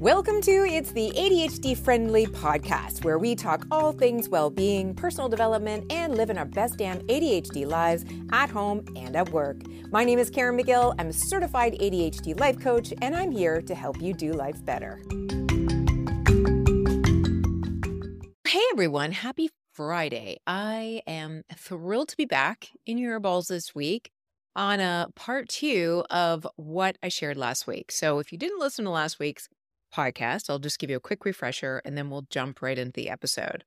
Welcome to It's the ADHD Friendly Podcast, where we talk all things well being, personal development, and living our best damn ADHD lives at home and at work. My name is Caren Magill. I'm a certified ADHD life coach, and I'm here to help you do life better. Hey everyone, happy Friday. I am thrilled to be back in your balls this week on a part two of what I shared last week. So if you didn't listen to last week's podcast, I'll just give you a quick refresher and then we'll jump right into the episode.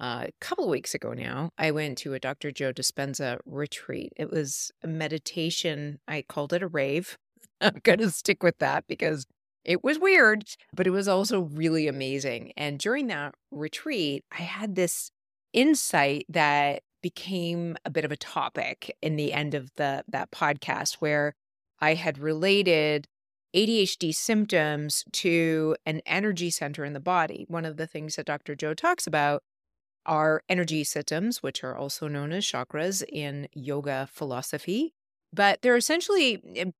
Uh, a couple of weeks ago now, I went to a Dr. Joe Dispenza retreat. It was a meditation. I called it a rave. I'm going to stick with that because it was weird, but it was also really amazing. And during that retreat, I had this insight that became a bit of a topic in the end of the that podcast where I had related ADHD symptoms to an energy center in the body. One of the things that Dr. Joe talks about are energy systems, which are also known as chakras in yoga philosophy. But they're essentially eh,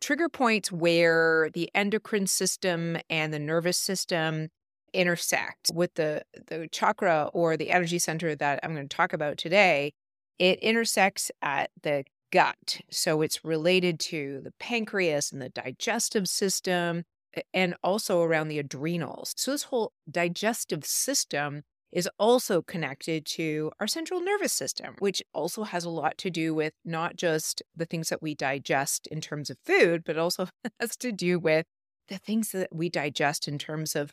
trigger points where the endocrine system and the nervous system intersect with the the chakra or the energy center that I'm going to talk about today. It intersects at the gut. So it's related to the pancreas and the digestive system and also around the adrenals. So this whole digestive system is also connected to our central nervous system, which also has a lot to do with not just the things that we digest in terms of food, but also has to do with the things that we digest in terms of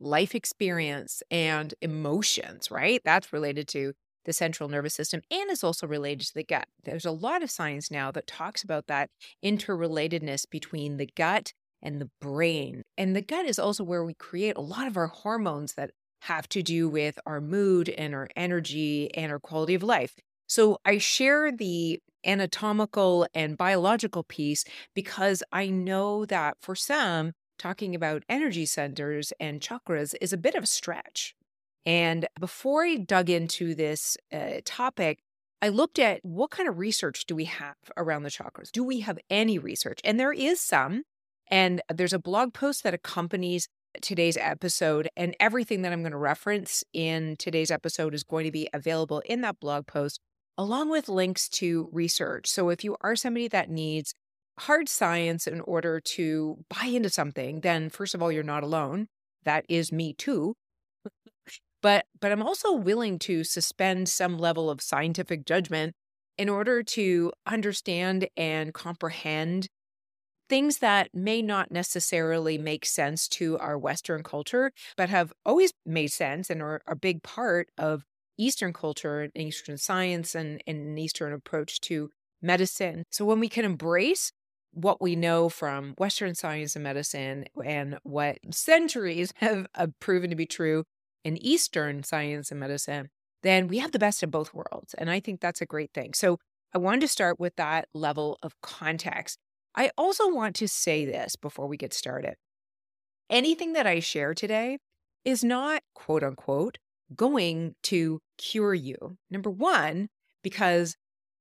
life experience and emotions, right? That's related to the central nervous system and is also related to the gut. There's a lot of science now that talks about that interrelatedness between the gut and the brain. And the gut is also where we create a lot of our hormones that have to do with our mood and our energy and our quality of life. So I share the anatomical and biological piece because I know that for some, talking about energy centers and chakras is a bit of a stretch. And before I dug into this uh, topic, I looked at what kind of research do we have around the chakras? Do we have any research? And there is some. And there's a blog post that accompanies today's episode. And everything that I'm going to reference in today's episode is going to be available in that blog post, along with links to research. So if you are somebody that needs hard science in order to buy into something, then first of all, you're not alone. That is me too. But but I'm also willing to suspend some level of scientific judgment in order to understand and comprehend things that may not necessarily make sense to our Western culture, but have always made sense and are a big part of Eastern culture and Eastern science and, and an Eastern approach to medicine. So when we can embrace what we know from Western science and medicine and what centuries have proven to be true in Eastern science and medicine, then we have the best of both worlds. And I think that's a great thing. So I wanted to start with that level of context. I also want to say this before we get started. Anything that I share today is not quote unquote going to cure you. Number one, because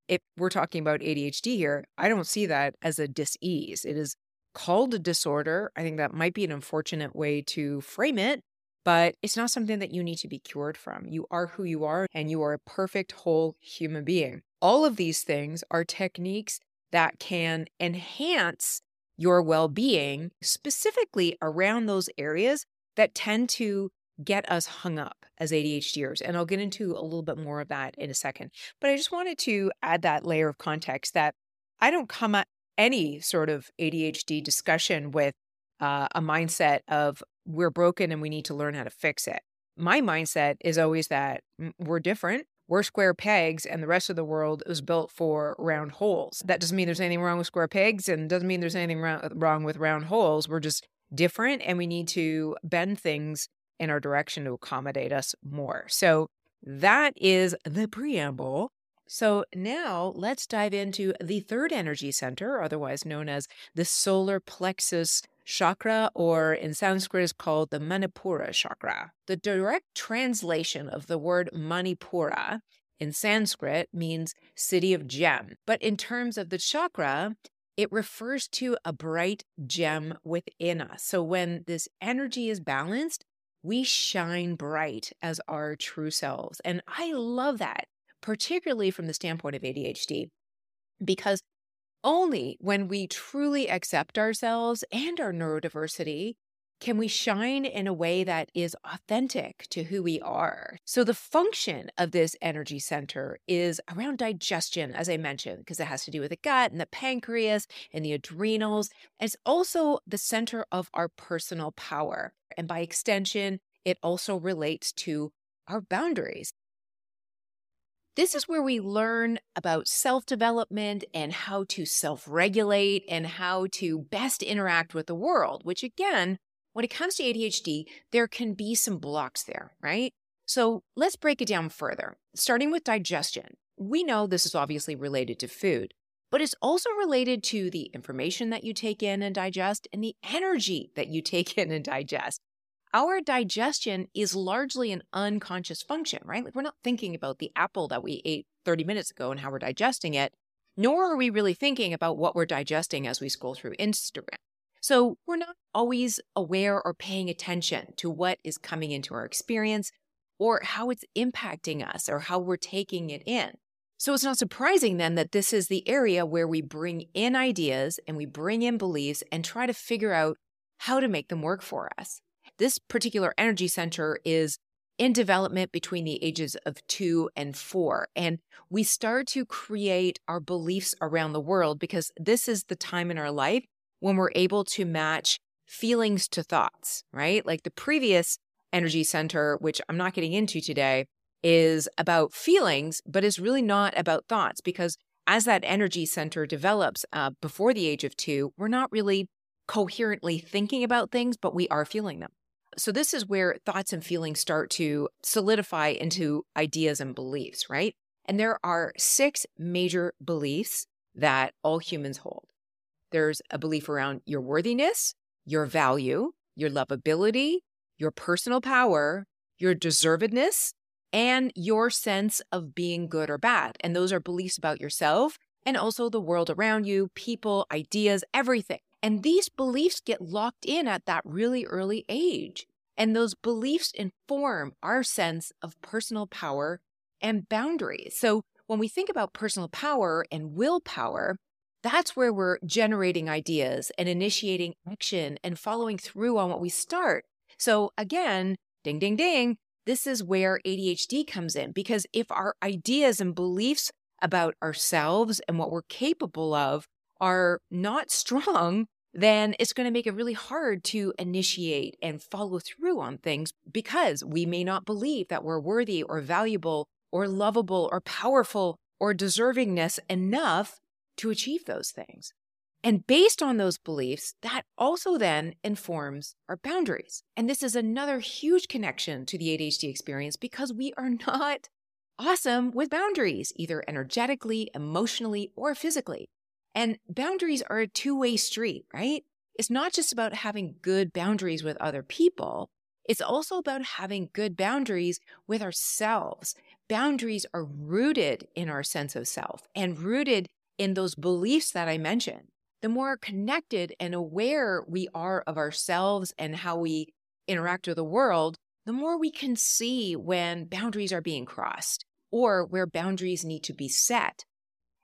if we're talking about ADHD here, I don't see that as a dis-ease. It is called a disorder. I think that might be an unfortunate way to frame it, but it's not something that you need to be cured from. You are who you are, and you are a perfect whole human being. All of these things are techniques that can enhance your well being, specifically around those areas that tend to get us hung up as ADHDers. And I'll get into a little bit more of that in a second. But I just wanted to add that layer of context that I don't come at any sort of ADHD discussion with uh, a mindset of we're broken and we need to learn how to fix it. My mindset is always that we're different. We're square pegs, and the rest of the world is built for round holes. That doesn't mean there's anything wrong with square pegs, and doesn't mean there's anything uh, wrong with round holes. We're just different, and we need to bend things in our direction to accommodate us more. So that is the preamble. So now let's dive into the third energy center, otherwise known as the solar plexus chakra, or in Sanskrit is called the Manipura chakra. The direct translation of the word Manipura in Sanskrit means city of gem. But in terms of the chakra, it refers to a bright gem within us. So when this energy is balanced, we shine bright as our true selves. And I love that, particularly from the standpoint of ADHD, because only when we truly accept ourselves and our neurodiversity can we shine in a way that is authentic to who we are. So, the function of this energy center is around digestion, as I mentioned, because it has to do with the gut and the pancreas and the adrenals. It's also the center of our personal power. And by extension, it also relates to our boundaries. This is where we learn about self development and how to self regulate and how to best interact with the world, which again, when it comes to ADHD, there can be some blocks there, right? So let's break it down further, starting with digestion. We know this is obviously related to food, but it's also related to the information that you take in and digest and the energy that you take in and digest our digestion is largely an unconscious function, right? Like we're not thinking about the apple that we ate 30 minutes ago and how we're digesting it, nor are we really thinking about what we're digesting as we scroll through Instagram. So we're not always aware or paying attention to what is coming into our experience or how it's impacting us or how we're taking it in. So it's not surprising then that this is the area where we bring in ideas and we bring in beliefs and try to figure out how to make them work for us. This particular energy center is in development between the ages of two and four. And we start to create our beliefs around the world because this is the time in our life when we're able to match feelings to thoughts, right? Like the previous energy center, which I'm not getting into today, is about feelings, but is really not about thoughts because as that energy center develops uh, before the age of two, we're not really coherently thinking about things, but we are feeling them. So, this is where thoughts and feelings start to solidify into ideas and beliefs, right? And there are six major beliefs that all humans hold there's a belief around your worthiness, your value, your lovability, your personal power, your deservedness, and your sense of being good or bad. And those are beliefs about yourself and also the world around you, people, ideas, everything. And these beliefs get locked in at that really early age. And those beliefs inform our sense of personal power and boundaries. So when we think about personal power and willpower, that's where we're generating ideas and initiating action and following through on what we start. So again, ding, ding, ding, this is where ADHD comes in because if our ideas and beliefs about ourselves and what we're capable of are not strong, then it's going to make it really hard to initiate and follow through on things because we may not believe that we're worthy or valuable or lovable or powerful or deservingness enough to achieve those things. And based on those beliefs, that also then informs our boundaries. And this is another huge connection to the ADHD experience because we are not awesome with boundaries, either energetically, emotionally, or physically. And boundaries are a two way street, right? It's not just about having good boundaries with other people, it's also about having good boundaries with ourselves. Boundaries are rooted in our sense of self and rooted in those beliefs that I mentioned. The more connected and aware we are of ourselves and how we interact with the world, the more we can see when boundaries are being crossed or where boundaries need to be set.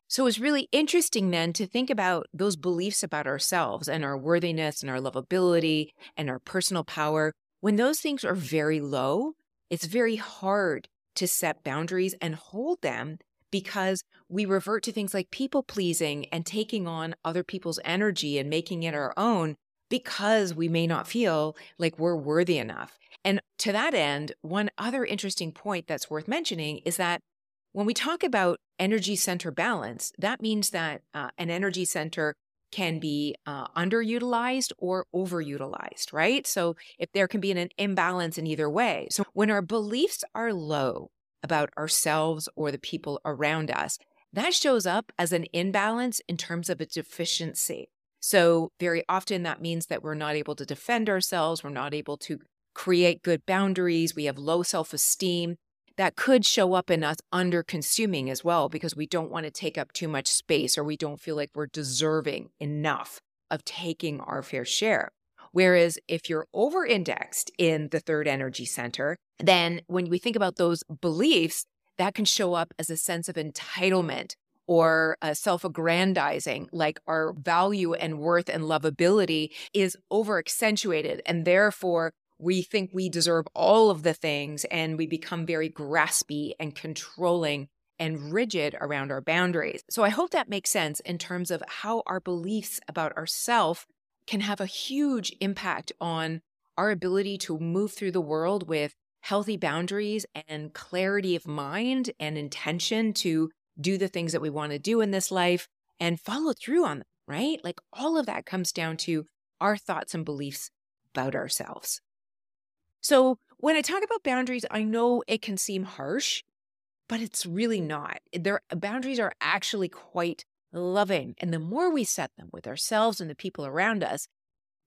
So it's really interesting then to think about those beliefs about ourselves and our worthiness and our lovability and our personal power. When those things are very low, it's very hard to set boundaries and hold them because we revert to things like people pleasing and taking on other people's energy and making it our own because we may not feel like we're worthy enough. And to that end, one other interesting point that's worth mentioning is that when we talk about energy center balance, that means that uh, an energy center can be uh, underutilized or overutilized, right? So if there can be an, an imbalance in either way. So when our beliefs are low about ourselves or the people around us, that shows up as an imbalance in terms of a deficiency. So, very often that means that we're not able to defend ourselves, we're not able to create good boundaries, we have low self esteem, that could show up in us under consuming as well because we don't want to take up too much space or we don't feel like we're deserving enough of taking our fair share. Whereas if you're over indexed in the third energy center, then when we think about those beliefs, that can show up as a sense of entitlement or uh, self aggrandizing, like our value and worth and lovability is over accentuated. And therefore, we think we deserve all of the things and we become very graspy and controlling and rigid around our boundaries. So I hope that makes sense in terms of how our beliefs about ourself can have a huge impact on our ability to move through the world with healthy boundaries and clarity of mind and intention to do the things that we want to do in this life and follow through on them, right? Like all of that comes down to our thoughts and beliefs about ourselves. So when I talk about boundaries, I know it can seem harsh, but it's really not. Their boundaries are actually quite loving. And the more we set them with ourselves and the people around us,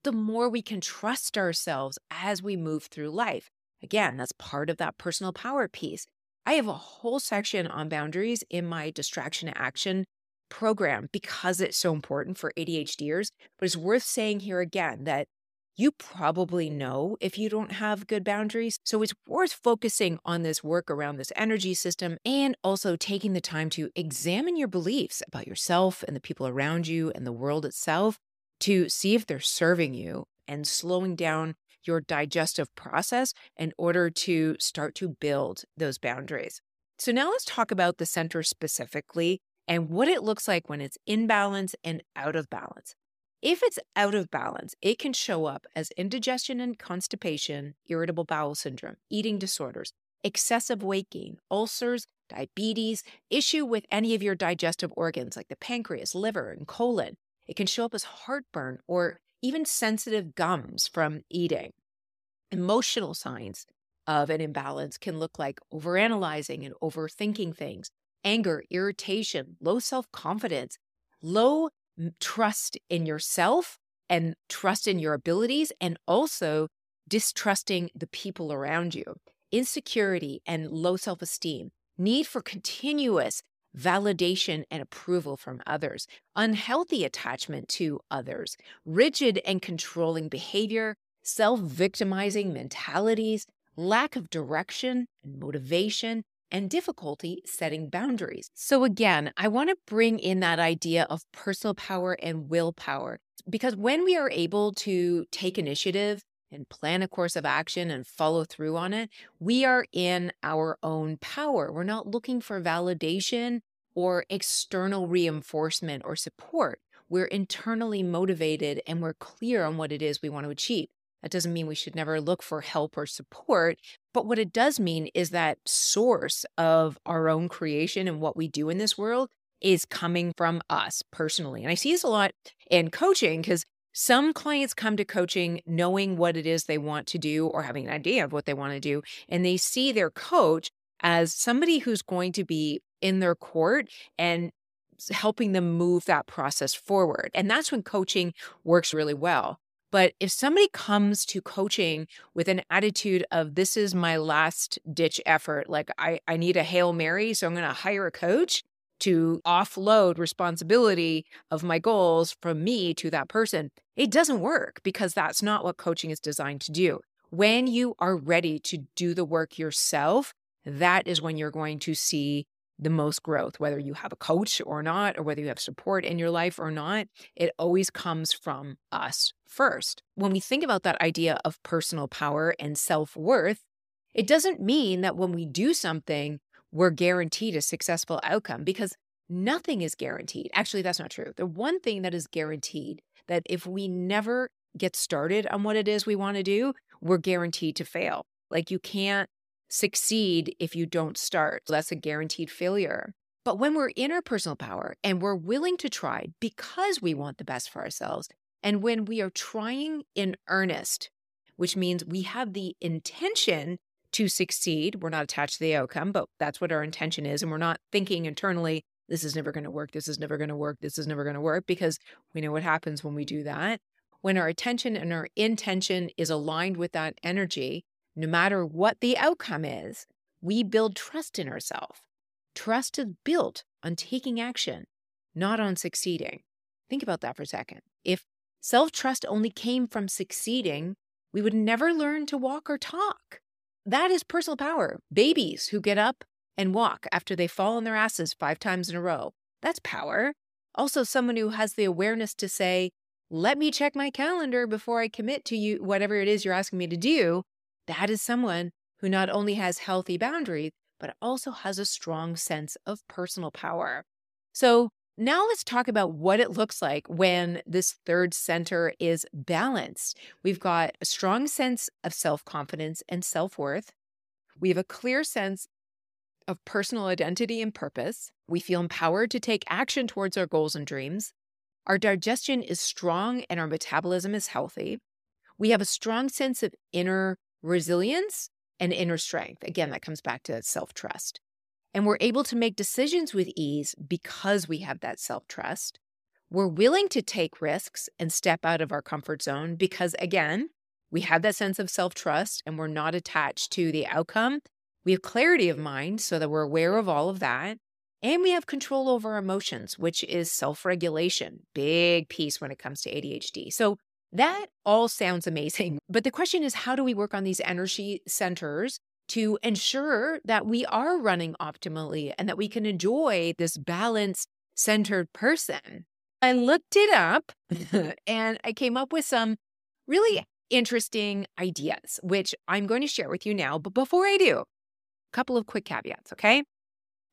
the more we can trust ourselves as we move through life. Again, that's part of that personal power piece. I have a whole section on boundaries in my distraction to action program because it's so important for ADHDers. But it's worth saying here again that you probably know if you don't have good boundaries. So it's worth focusing on this work around this energy system and also taking the time to examine your beliefs about yourself and the people around you and the world itself to see if they're serving you and slowing down your digestive process in order to start to build those boundaries. So now let's talk about the center specifically and what it looks like when it's in balance and out of balance. If it's out of balance, it can show up as indigestion and constipation, irritable bowel syndrome, eating disorders, excessive weight gain, ulcers, diabetes, issue with any of your digestive organs like the pancreas, liver, and colon. It can show up as heartburn or even sensitive gums from eating. Emotional signs of an imbalance can look like overanalyzing and overthinking things, anger, irritation, low self confidence, low trust in yourself and trust in your abilities, and also distrusting the people around you, insecurity and low self esteem, need for continuous validation and approval from others, unhealthy attachment to others, rigid and controlling behavior, self victimizing mentalities, lack of direction and motivation, and difficulty setting boundaries. So, again, I want to bring in that idea of personal power and willpower because when we are able to take initiative and plan a course of action and follow through on it, we are in our own power. We're not looking for validation or external reinforcement or support. We're internally motivated and we're clear on what it is we want to achieve. That doesn't mean we should never look for help or support. But what it does mean is that source of our own creation and what we do in this world is coming from us personally. And I see this a lot in coaching because some clients come to coaching knowing what it is they want to do or having an idea of what they want to do. And they see their coach as somebody who's going to be in their court and helping them move that process forward. And that's when coaching works really well. But if somebody comes to coaching with an attitude of this is my last ditch effort, like I, I need a Hail Mary, so I'm going to hire a coach to offload responsibility of my goals from me to that person, it doesn't work because that's not what coaching is designed to do. When you are ready to do the work yourself, that is when you're going to see the most growth, whether you have a coach or not, or whether you have support in your life or not. It always comes from us first. When we think about that idea of personal power and self worth, it doesn't mean that when we do something, we're guaranteed a successful outcome because nothing is guaranteed. Actually, that's not true. The one thing that is guaranteed that if we never get started on what it is we want to do, we're guaranteed to fail. Like you can't succeed if you don't start. That's a guaranteed failure. But when we're in our personal power and we're willing to try because we want the best for ourselves, and when we are trying in earnest, which means we have the intention to succeed, we're not attached to the outcome, but that's what our intention is. And we're not thinking internally, this is never going to work, this is never going to work, this is never going to work, because we know what happens when we do that. When our attention and our intention is aligned with that energy, no matter what the outcome is, we build trust in ourselves. Trust is built on taking action, not on succeeding. Think about that for a second. If self trust only came from succeeding, we would never learn to walk or talk. That is personal power. Babies who get up and walk after they fall on their asses five times in a row, that's power. Also, someone who has the awareness to say, let me check my calendar before I commit to you, whatever it is you're asking me to do. That is someone who not only has healthy boundaries, but also has a strong sense of personal power. So, now let's talk about what it looks like when this third center is balanced. We've got a strong sense of self confidence and self worth. We have a clear sense of personal identity and purpose. We feel empowered to take action towards our goals and dreams. Our digestion is strong and our metabolism is healthy. We have a strong sense of inner resilience and inner strength. Again, that comes back to self trust. And we're able to make decisions with ease because we have that self trust. We're willing to take risks and step out of our comfort zone because, again, we have that sense of self trust and we're not attached to the outcome. We have clarity of mind so that we're aware of all of that. And we have control over emotions, which is self regulation, big piece when it comes to ADHD. So that all sounds amazing. But the question is, how do we work on these energy centers to ensure that we are running optimally and that we can enjoy this balanced centered person. I looked it up and I came up with some really interesting ideas, which I'm going to share with you now. But before I do, a couple of quick caveats, okay?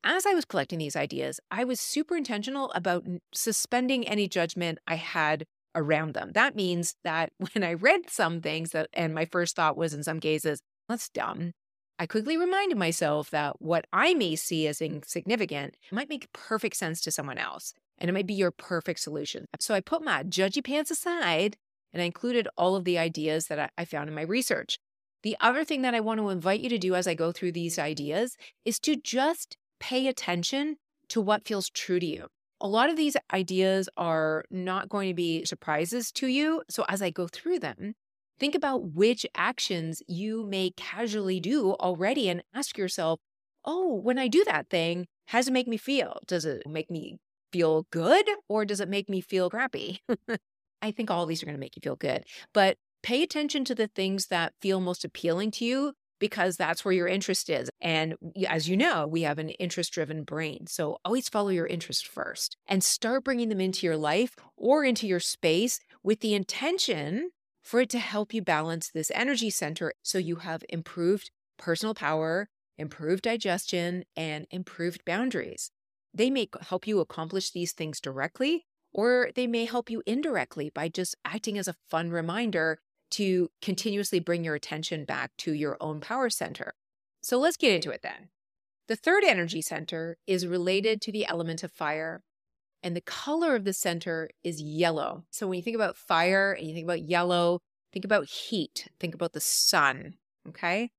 As I was collecting these ideas, I was super intentional about suspending any judgment I had around them. That means that when I read some things that, and my first thought was in some cases, that's dumb. I quickly reminded myself that what I may see as insignificant might make perfect sense to someone else, and it might be your perfect solution. So I put my judgy pants aside and I included all of the ideas that I found in my research. The other thing that I want to invite you to do as I go through these ideas is to just pay attention to what feels true to you. A lot of these ideas are not going to be surprises to you. So as I go through them, Think about which actions you may casually do already and ask yourself, oh, when I do that thing, how does it make me feel? Does it make me feel good or does it make me feel crappy? I think all these are going to make you feel good, but pay attention to the things that feel most appealing to you because that's where your interest is. And as you know, we have an interest driven brain. So always follow your interest first and start bringing them into your life or into your space with the intention for it to help you balance this energy center so you have improved personal power, improved digestion, and improved boundaries. They may help you accomplish these things directly, or they may help you indirectly by just acting as a fun reminder to continuously bring your attention back to your own power center. So let's get into it then. The third energy center is related to the element of fire and the color of the center is yellow. So when you think about fire and you think about yellow, think about heat, think about the sun. Okay.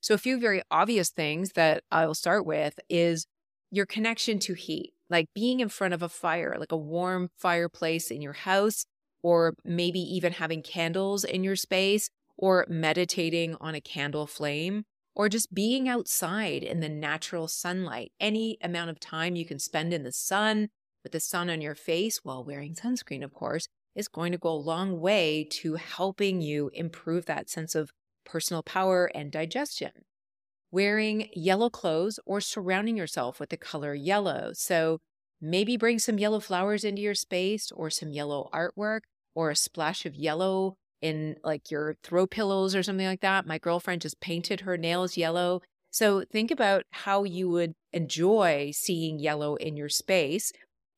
So a few very obvious things that I'll start with is your connection to heat, like being in front of a fire, like a warm fireplace in your house, or maybe even having candles in your space, or meditating on a candle flame, or just being outside in the natural sunlight. Any amount of time you can spend in the sun with the sun on your face while wearing sunscreen, of course, is going to go a long way to helping you improve that sense of personal power and digestion. Wearing yellow clothes or surrounding yourself with the color yellow. So maybe bring some yellow flowers into your space or some yellow artwork or a splash of yellow in like your throw pillows or something like that. My girlfriend just painted her nails yellow. So think about how you would enjoy seeing yellow in your space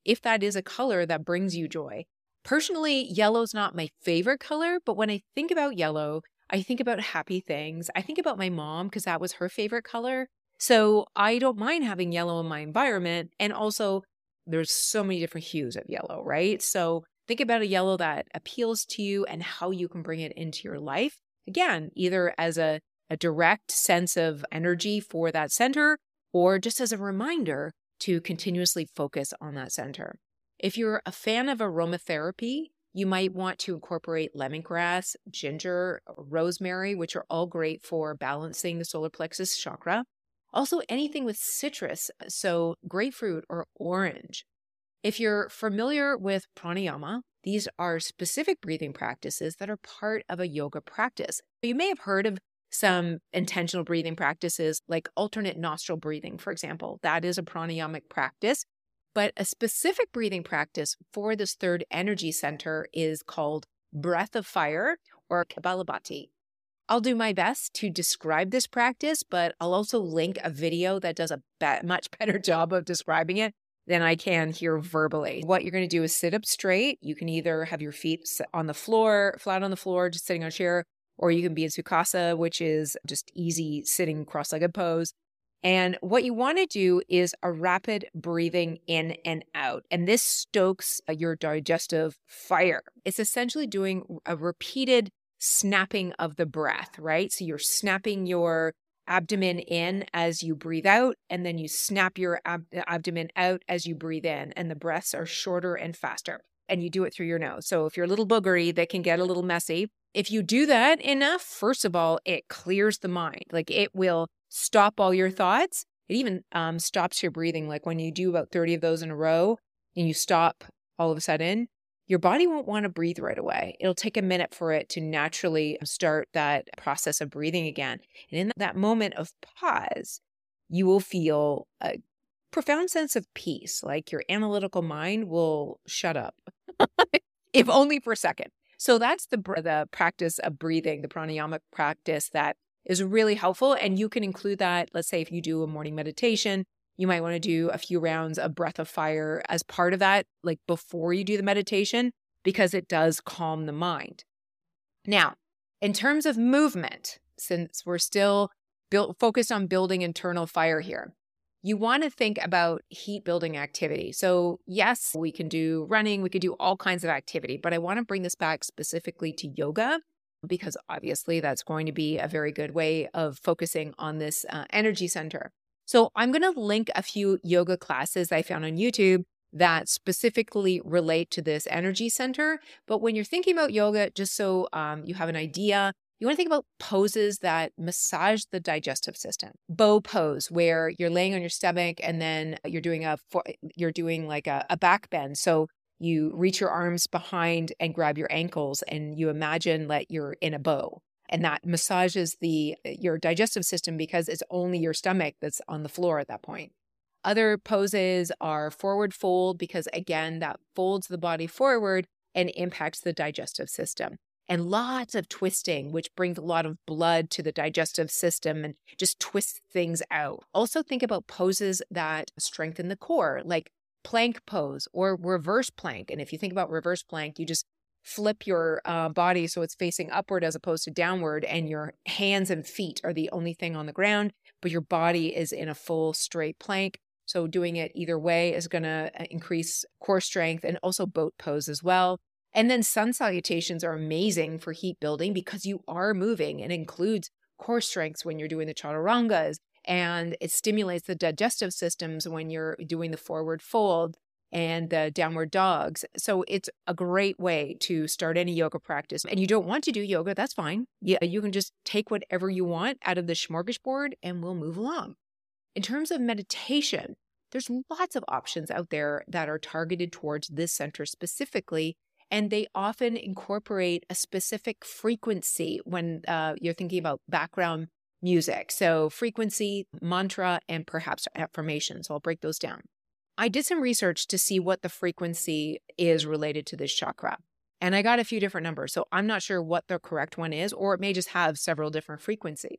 if that is a color that brings you joy. Personally, yellow's not my favorite color, but when I think about yellow, I think about happy things. I think about my mom because that was her favorite color. So I don't mind having yellow in my environment. And also, there's so many different hues of yellow, right? So think about a yellow that appeals to you and how you can bring it into your life. Again, either as a, a direct sense of energy for that center or just as a reminder to continuously focus on that center. If you're a fan of aromatherapy, you might want to incorporate lemongrass, ginger, rosemary, which are all great for balancing the solar plexus chakra. Also, anything with citrus, so grapefruit or orange. If you're familiar with pranayama, these are specific breathing practices that are part of a yoga practice. You may have heard of some intentional breathing practices like alternate nostril breathing, for example. That is a pranayamic practice. But a specific breathing practice for this third energy center is called breath of fire or Kapalabhati. I'll do my best to describe this practice, but I'll also link a video that does a be- much better job of describing it than I can here verbally. What you're going to do is sit up straight. You can either have your feet on the floor, flat on the floor, just sitting on a chair, or you can be in Sukhasana, which is just easy sitting cross legged pose. And what you want to do is a rapid breathing in and out. And this stokes uh, your digestive fire. It's essentially doing a repeated snapping of the breath, right? So you're snapping your abdomen in as you breathe out, and then you snap your ab- abdomen out as you breathe in. And the breaths are shorter and faster. And you do it through your nose. So if you're a little boogery, that can get a little messy. If you do that enough, first of all, it clears the mind. Like it will stop all your thoughts. It even um, stops your breathing. Like when you do about 30 of those in a row and you stop all of a sudden, your body won't want to breathe right away. It'll take a minute for it to naturally start that process of breathing again. And in that moment of pause, you will feel a profound sense of peace. Like your analytical mind will shut up, if only for a second. So that's the the practice of breathing, the pranayama practice that is really helpful. And you can include that. Let's say if you do a morning meditation, you might want to do a few rounds of breath of fire as part of that, like before you do the meditation, because it does calm the mind. Now, in terms of movement, since we're still built, focused on building internal fire here, you want to think about heat building activity. So, yes, we can do running, we could do all kinds of activity, but I want to bring this back specifically to yoga because obviously that's going to be a very good way of focusing on this uh, energy center. So, I'm going to link a few yoga classes I found on YouTube that specifically relate to this energy center. But when you're thinking about yoga, just so um, you have an idea, you want to think about poses that massage the digestive system. Bow pose, where you're laying on your stomach and then you're doing a you're doing like a, a back bend. So you reach your arms behind and grab your ankles, and you imagine that you're in a bow and that massages the uh, your digestive system because it's only your stomach that's on the floor at that point. Other poses are forward fold because again that folds the body forward and impacts the digestive system and lots of twisting, which brings a lot of blood to the digestive system and just twists things out. Also, think about poses that strengthen the core, like plank pose or reverse plank. And if you think about reverse plank, you just flip your uh, body so it's facing upward as opposed to downward, and your hands and feet are the only thing on the ground, but your body is in a full straight plank. So, doing it either way is going to uh, increase core strength and also boat pose as well. And then sun salutations are amazing for heat building because you are moving. It includes core strengths when you're doing the chaturangas, and it stimulates the digestive systems when you're doing the forward fold and the downward dogs. So it's a great way to start any yoga practice. And you don't want to do yoga, that's fine. Yeah, you can just take whatever you want out of the smorgasbord and we'll move along. In terms of meditation, there's lots of options out there that are targeted towards this center specifically and they often incorporate a specific frequency when uh, you're thinking about background music. So, frequency, mantra, and perhaps affirmation. So, I'll break those down. I did some research to see what the frequency is related to this chakra. And I got a few different numbers. So, I'm not sure what the correct one is, or it may just have several different frequencies.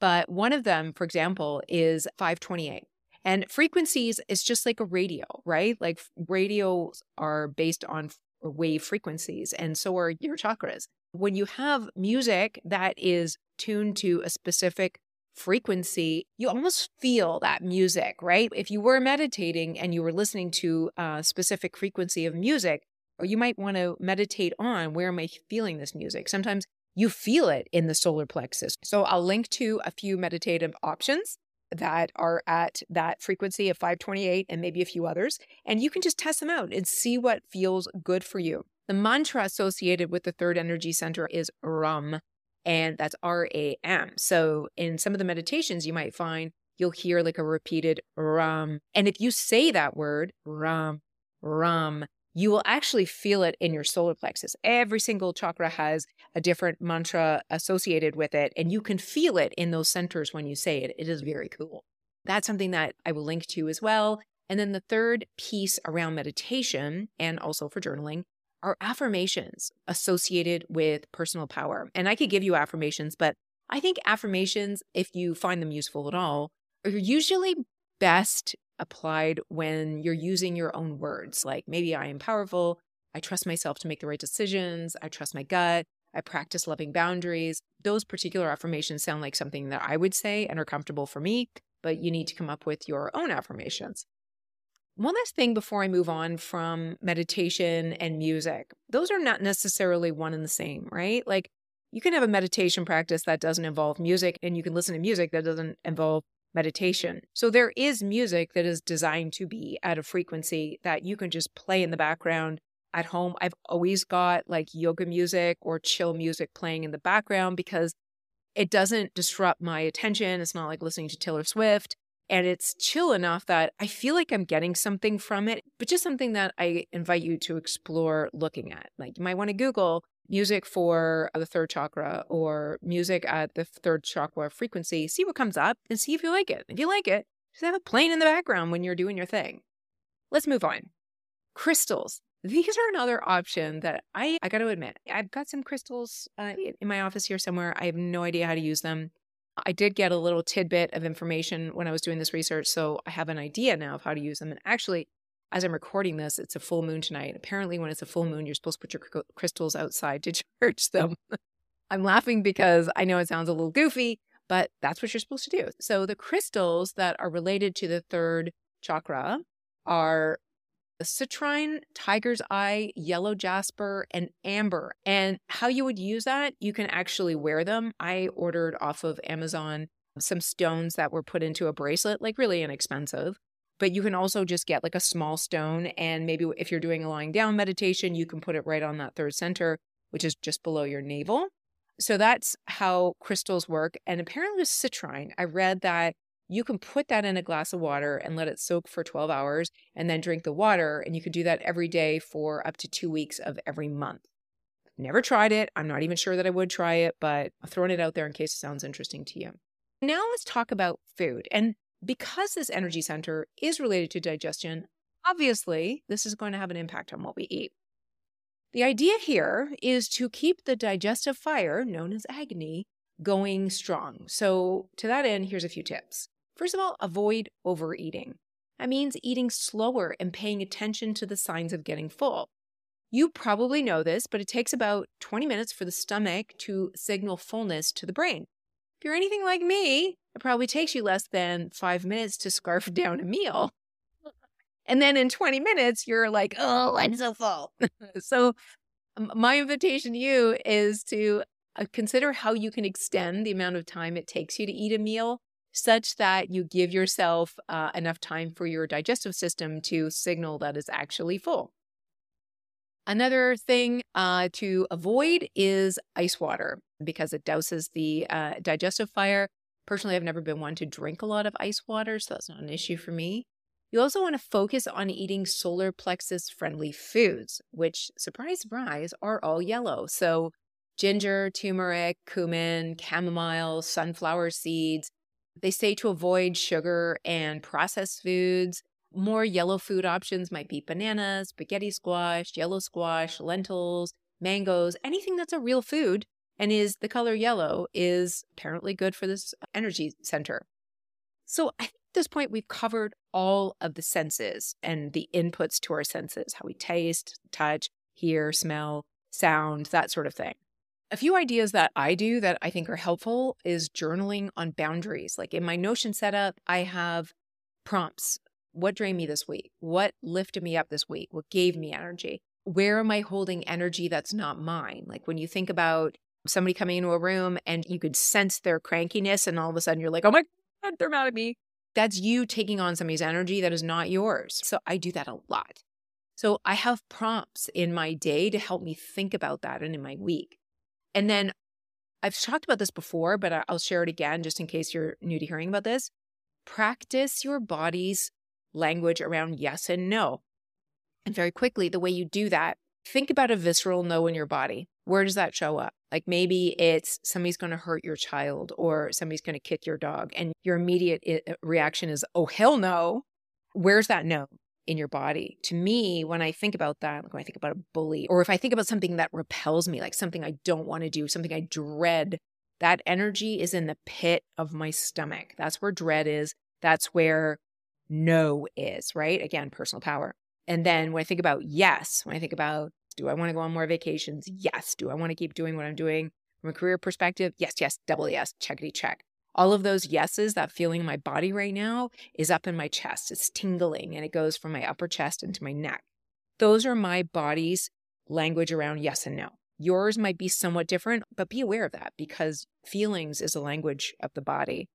But one of them, for example, is 528. And frequencies is just like a radio, right? Like radios are based on wave frequencies, and so are your chakras. When you have music that is tuned to a specific frequency, you almost feel that music, right? If you were meditating and you were listening to a specific frequency of music, or you might want to meditate on where am I feeling this music? Sometimes you feel it in the solar plexus. So I'll link to a few meditative options that are at that frequency of 528 and maybe a few others. And you can just test them out and see what feels good for you. The mantra associated with the third energy center is RAM, and that's R A M. So in some of the meditations, you might find you'll hear like a repeated rum. And if you say that word, rum, rum, you will actually feel it in your solar plexus. Every single chakra has a different mantra associated with it, and you can feel it in those centers when you say it. It is very cool. That's something that I will link to as well. And then the third piece around meditation and also for journaling are affirmations associated with personal power. And I could give you affirmations, but I think affirmations, if you find them useful at all, are usually best applied when you're using your own words, like maybe I am powerful, I trust myself to make the right decisions, I trust my gut, I practice loving boundaries. Those particular affirmations sound like something that I would say and are comfortable for me, but you need to come up with your own affirmations. One last thing before I move on from meditation and music. Those are not necessarily one and the same, right? Like you can have a meditation practice that doesn't involve music, and you can listen to music that doesn't involve meditation. So there is music that is designed to be at a frequency that you can just play in the background at home. I've always got like yoga music or chill music playing in the background because it doesn't disrupt my attention. It's not like listening to Taylor Swift. And it's chill enough that I feel like I'm getting something from it, but just something that I invite you to explore looking at. Like you might want to Google music for the third chakra or music at the third chakra frequency, see what comes up and see if you like it. If you like it, just have it playing in the background when you're doing your thing. Let's move on. Crystals. These are another option that I, I got to admit, I've got some crystals uh, in my office here somewhere. I have no idea how to use them. I did get a little tidbit of information when I was doing this research, so I have an idea now of how to use them. And actually, as I'm recording this, it's a full moon tonight. Apparently, when it's a full moon, you're supposed to put your crystals outside to charge them. I'm laughing because I know it sounds a little goofy, but that's what you're supposed to do. So, the crystals that are related to the third chakra are citrine, tiger's eye, yellow jasper, and amber. And how you would use that, you can actually wear them. I ordered off of Amazon some stones that were put into a bracelet, like really inexpensive. But you can also just get like a small stone. And maybe if you're doing a lying down meditation, you can put it right on that third center, which is just below your navel. So that's how crystals work. And apparently, with citrine, I read that you can put that in a glass of water and let it soak for 12 hours and then drink the water. And you could do that every day for up to two weeks of every month. Never tried it. I'm not even sure that I would try it, but I'm throwing it out there in case it sounds interesting to you. Now let's talk about food. And because this energy center is related to digestion, obviously, this is going to have an impact on what we eat. The idea here is to keep the digestive fire, known as agni, going strong. So, to that end, here's a few tips. First of all, avoid overeating. That means eating slower and paying attention to the signs of getting full. You probably know this, but it takes about 20 minutes for the stomach to signal fullness to the brain. If you're anything like me, it probably takes you less than five minutes to scarf down a meal. And then in 20 minutes, you're like, oh, I'm so full. so, my invitation to you is to uh, consider how you can extend the amount of time it takes you to eat a meal such that you give yourself uh, enough time for your digestive system to signal that it's actually full. Another thing uh, to avoid is ice water because it douses the uh, digestive fire. Personally, I've never been one to drink a lot of ice water, so that's not an issue for me. You also want to focus on eating solar plexus friendly foods, which, surprise, surprise, are all yellow. So, ginger, turmeric, cumin, chamomile, sunflower seeds. They say to avoid sugar and processed foods. More yellow food options might be bananas, spaghetti squash, yellow squash, lentils, mangoes, anything that's a real food and is the color yellow is apparently good for this energy center. So I think at this point we've covered all of the senses and the inputs to our senses, how we taste, touch, hear, smell, sound, that sort of thing. A few ideas that I do that I think are helpful is journaling on boundaries. Like in my Notion setup, I have prompts. What drained me this week? What lifted me up this week? What gave me energy? Where am I holding energy that's not mine? Like when you think about somebody coming into a room and you could sense their crankiness and all of a sudden you're like, oh my God, they're mad at me. That's you taking on somebody's energy that is not yours. So I do that a lot. So I have prompts in my day to help me think about that and in my week. And then I've talked about this before, but I'll share it again just in case you're new to hearing about this. practice your body's language around yes and no. And very quickly, the way you do that, think about a visceral no in your body. Where does that show up? Like maybe it's somebody's going to hurt your child or somebody's going to kick your dog, and your immediate uh, reaction is, oh, hell no. Where's that no in your body? To me, when I think about that, like when I think about a bully, or if I think about something that repels me, like something I don't want to do, something I dread, that energy is in the pit of my stomach. That's where dread is. That's where no is, right? Again, personal power. And then when I think about yes, when I think about do I want to go on more vacations? Yes. Do I want to keep doing what I'm doing from a career perspective? Yes, yes, double yes, checkity check. All of those yeses, that feeling in my body right now is up in my chest. It's tingling and it goes from my upper chest into my neck. Those are my body's language around yes and no. Yours might be somewhat different, but be aware of that because feelings is a language of the body.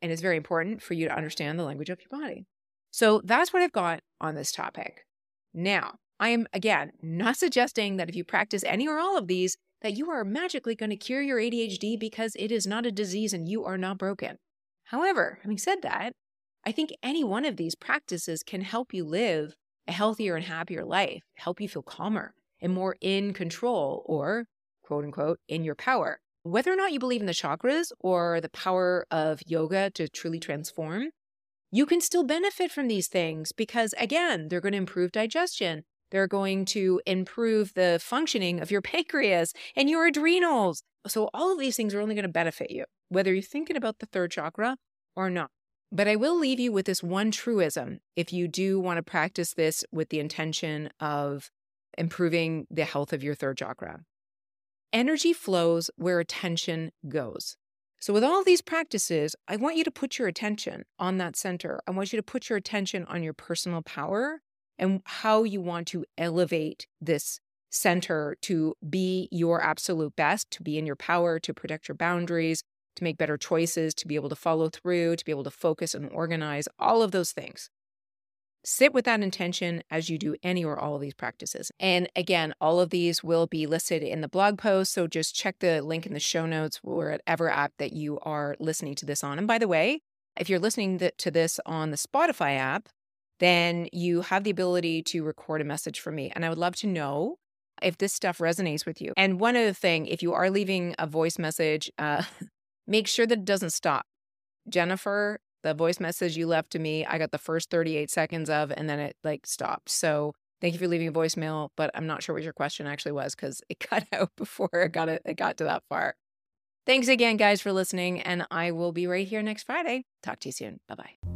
And it's very important for you to understand the language of your body. So that's what I've got on this topic. Now, I am again not suggesting that if you practice any or all of these, that you are magically going to cure your ADHD because it is not a disease and you are not broken. However, having said that, I think any one of these practices can help you live a healthier and happier life, help you feel calmer and more in control or quote unquote in your power. Whether or not you believe in the chakras or the power of yoga to truly transform, you can still benefit from these things because, again, they're going to improve digestion. They're going to improve the functioning of your pancreas and your adrenals. So, all of these things are only going to benefit you, whether you're thinking about the third chakra or not. But I will leave you with this one truism if you do want to practice this with the intention of improving the health of your third chakra. Energy flows where attention goes. So, with all these practices, I want you to put your attention on that center. I want you to put your attention on your personal power and how you want to elevate this center to be your absolute best, to be in your power, to protect your boundaries, to make better choices, to be able to follow through, to be able to focus and organize, all of those things. Sit with that intention as you do any or all of these practices. And again, all of these will be listed in the blog post. So just check the link in the show notes or whatever app that you are listening to this on. And by the way, if you're listening to this on the Spotify app, then you have the ability to record a message for me. And I would love to know if this stuff resonates with you. And one other thing, if you are leaving a voice message, uh, make sure that it doesn't stop. Jennifer the voice message you left to me, I got the first 38 seconds of, and then it like stopped. So thank you for leaving a voicemail, but I'm not sure what your question actually was because it cut out before it got it, it got to that far. Thanks again, guys, for listening, and I will be right here next Friday. Talk to you soon. Bye bye.